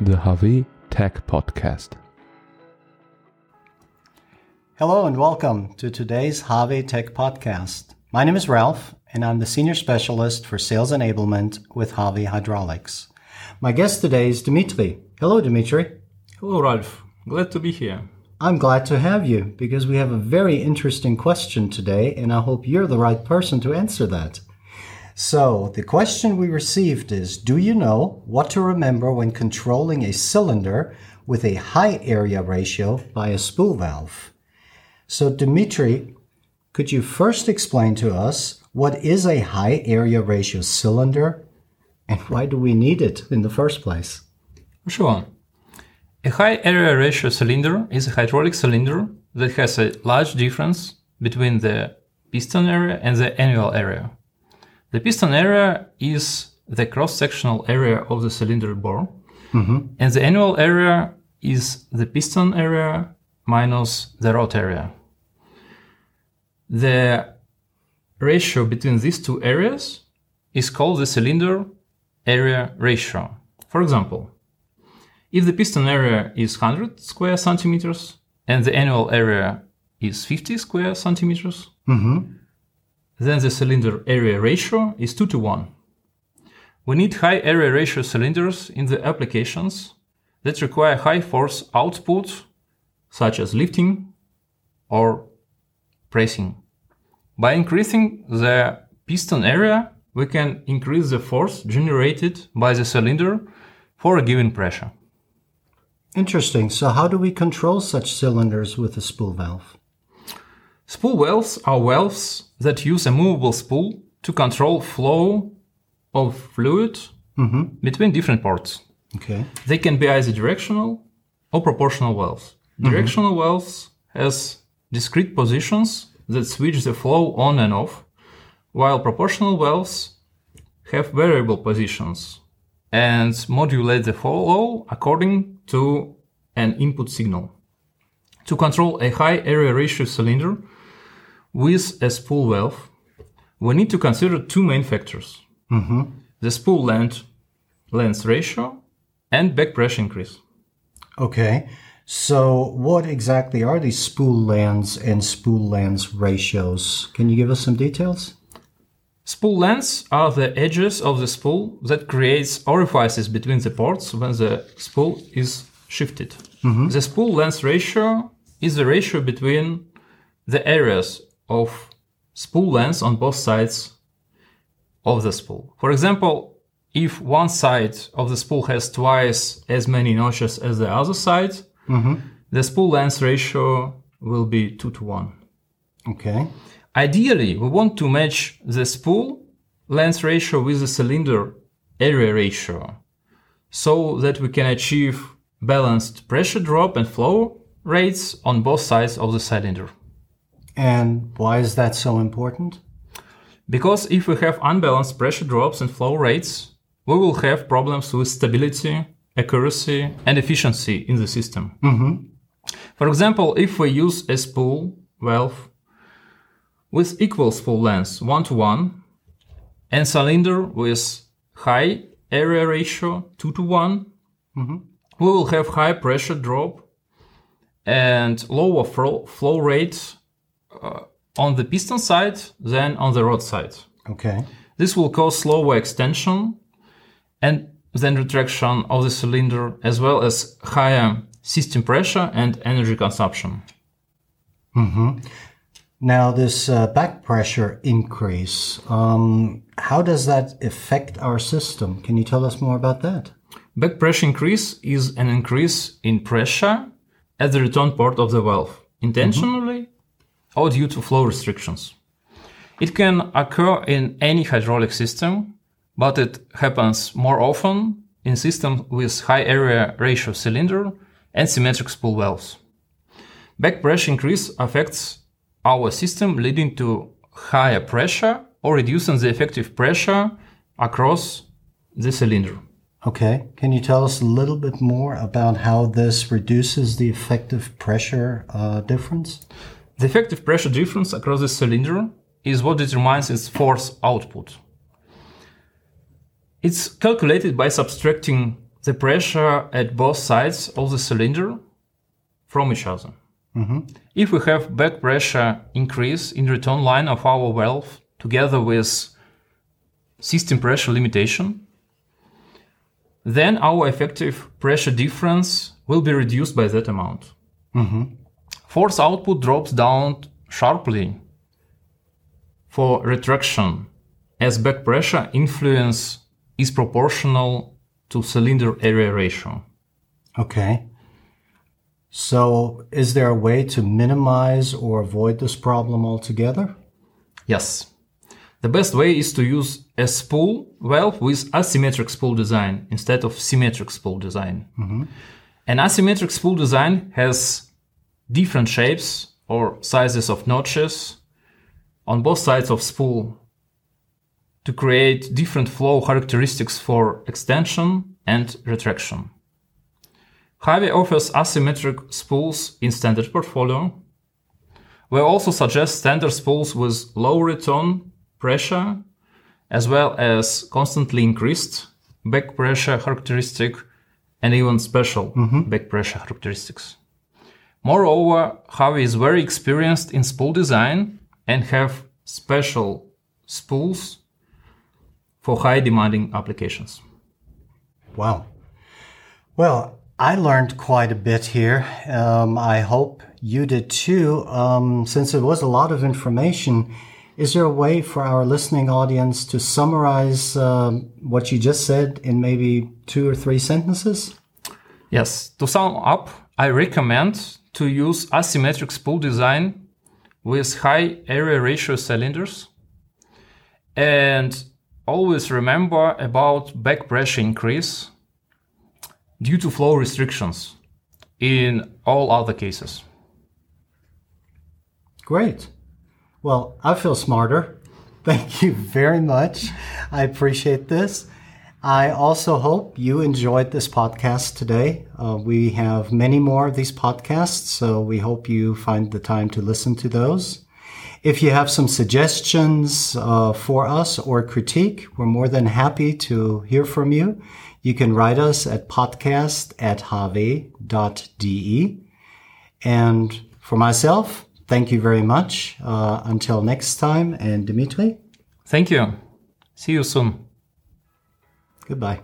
the HAWE Tech Podcast. Hello and welcome to today's HAWE Tech Podcast. My name is Ralph, and I'm the Senior Specialist for Sales Enablement with HAWE Hydraulics. My guest today is Dimitri. Hello, Dimitri. Hello, Ralph. Glad to be here. I'm glad to have you because we have a very interesting question today, and I hope you're the right person to answer that. So, the question we received is Do you know what to remember when controlling a cylinder with a high area ratio by a spool valve? So, Dimitri, could you first explain to us what is a high area ratio cylinder and why do we need it in the first place? Sure. A high area ratio cylinder is a hydraulic cylinder that has a large difference between the piston area and the annular area. The piston area is the cross-sectional area of the cylinder bore, mm-hmm. and the annular area is the piston area minus the rod area. The ratio between these two areas is called the cylinder area ratio. For example, if the piston area is 100 square centimeters and the annular area is 50 square centimeters, mm-hmm. Then the cylinder area ratio is 2 to 1. We need high area ratio cylinders in the applications that require high force output, such as lifting or pressing. By increasing the piston area, we can increase the force generated by the cylinder for a given pressure. Interesting. So, how do we control such cylinders with a spool valve? Spool valves are valves that use a movable spool to control flow of fluid mm-hmm. between different parts. Okay. They can be either directional or proportional valves. Mm-hmm. Directional valves has discrete positions that switch the flow on and off, while proportional valves have variable positions and modulate the flow according to an input signal. To control a high area ratio cylinder with a spool valve, we need to consider two main factors mm-hmm. the spool length, length ratio and back pressure increase. Okay. So, what exactly are these spool lengths and spool lengths ratios? Can you give us some details? Spool lengths are the edges of the spool that creates orifices between the ports when the spool is shifted. Mm-hmm. The spool length ratio is the ratio between the areas of spool lengths on both sides of the spool. For example, if one side of the spool has twice as many notches as the other side, mm-hmm. the spool length ratio will be 2 to 1. Okay. Ideally, we want to match the spool length ratio with the cylinder area ratio so that we can achieve balanced pressure drop and flow rates on both sides of the cylinder. And why is that so important? Because if we have unbalanced pressure drops and flow rates, we will have problems with stability, accuracy, and efficiency in the system. Mm-hmm. For example, if we use a spool valve with equal spool length 1 to 1 and cylinder with high area ratio 2 to one mm-hmm. we will have high pressure drop and lower flow, flow rate on the piston side than on the rod side. Okay. This will cause slower extension and then retraction of the cylinder, as well as higher system pressure and energy consumption. Now, this uh, back pressure increase, um, how does that affect our system? Can you tell us more about that? Back pressure increase is an increase in pressure at the return port of the valve, intentionally or due to flow restrictions. It can occur in any hydraulic system, but it happens more often in systems with high area ratio cylinder and symmetric spool valves. Back pressure increase affects our system, leading to higher pressure or reducing the effective pressure across the cylinder. Okay. Can you tell us a little bit more about how this reduces the effective pressure uh, difference? The effective pressure difference across the cylinder is what determines its force output. It's calculated by subtracting the pressure at both sides of the cylinder from each other. Mm-hmm. If we have back pressure increase in return line of our valve together with system pressure limitation, then our effective pressure difference will be reduced by that amount. Mm-hmm. Force output drops down sharply for retraction as back pressure influence is proportional to cylinder area ratio. Okay. So, is there a way to minimize or avoid this problem altogether? Yes. The best way is to use a spool valve with asymmetric spool design instead of symmetric spool design. Mm-hmm. An asymmetric spool design has different shapes or sizes of notches on both sides of spool to create different flow characteristics for extension and retraction. HAWE offers asymmetric spools in standard portfolio. We also suggest standard spools with low return pressure as well as constantly increased back pressure characteristic and even special mm-hmm. back pressure characteristics. Moreover, HAWE is very experienced in spool design and have special spools for high demanding applications. Wow. Well, I learned quite a bit here. Um, I hope you did too. Um, since it was a lot of information, is there a way for our listening audience to summarize um, what you just said in maybe two or three sentences? Yes, to sum up, I recommend to use asymmetric spool design with high area ratio cylinders and always remember about back pressure increase due to flow restrictions in all other cases. Great. Well, I feel smarter. Thank you very much. I appreciate this. I also hope you enjoyed this podcast today. Uh, we have many more of these podcasts, so we hope you find the time to listen to those. If you have some suggestions uh, for us or critique, we're more than happy to hear from you. You can write us at podcast at hawe.de. And for myself, thank you very much. Uh, until next time, and Dimitri, Thank you. See you soon. Goodbye.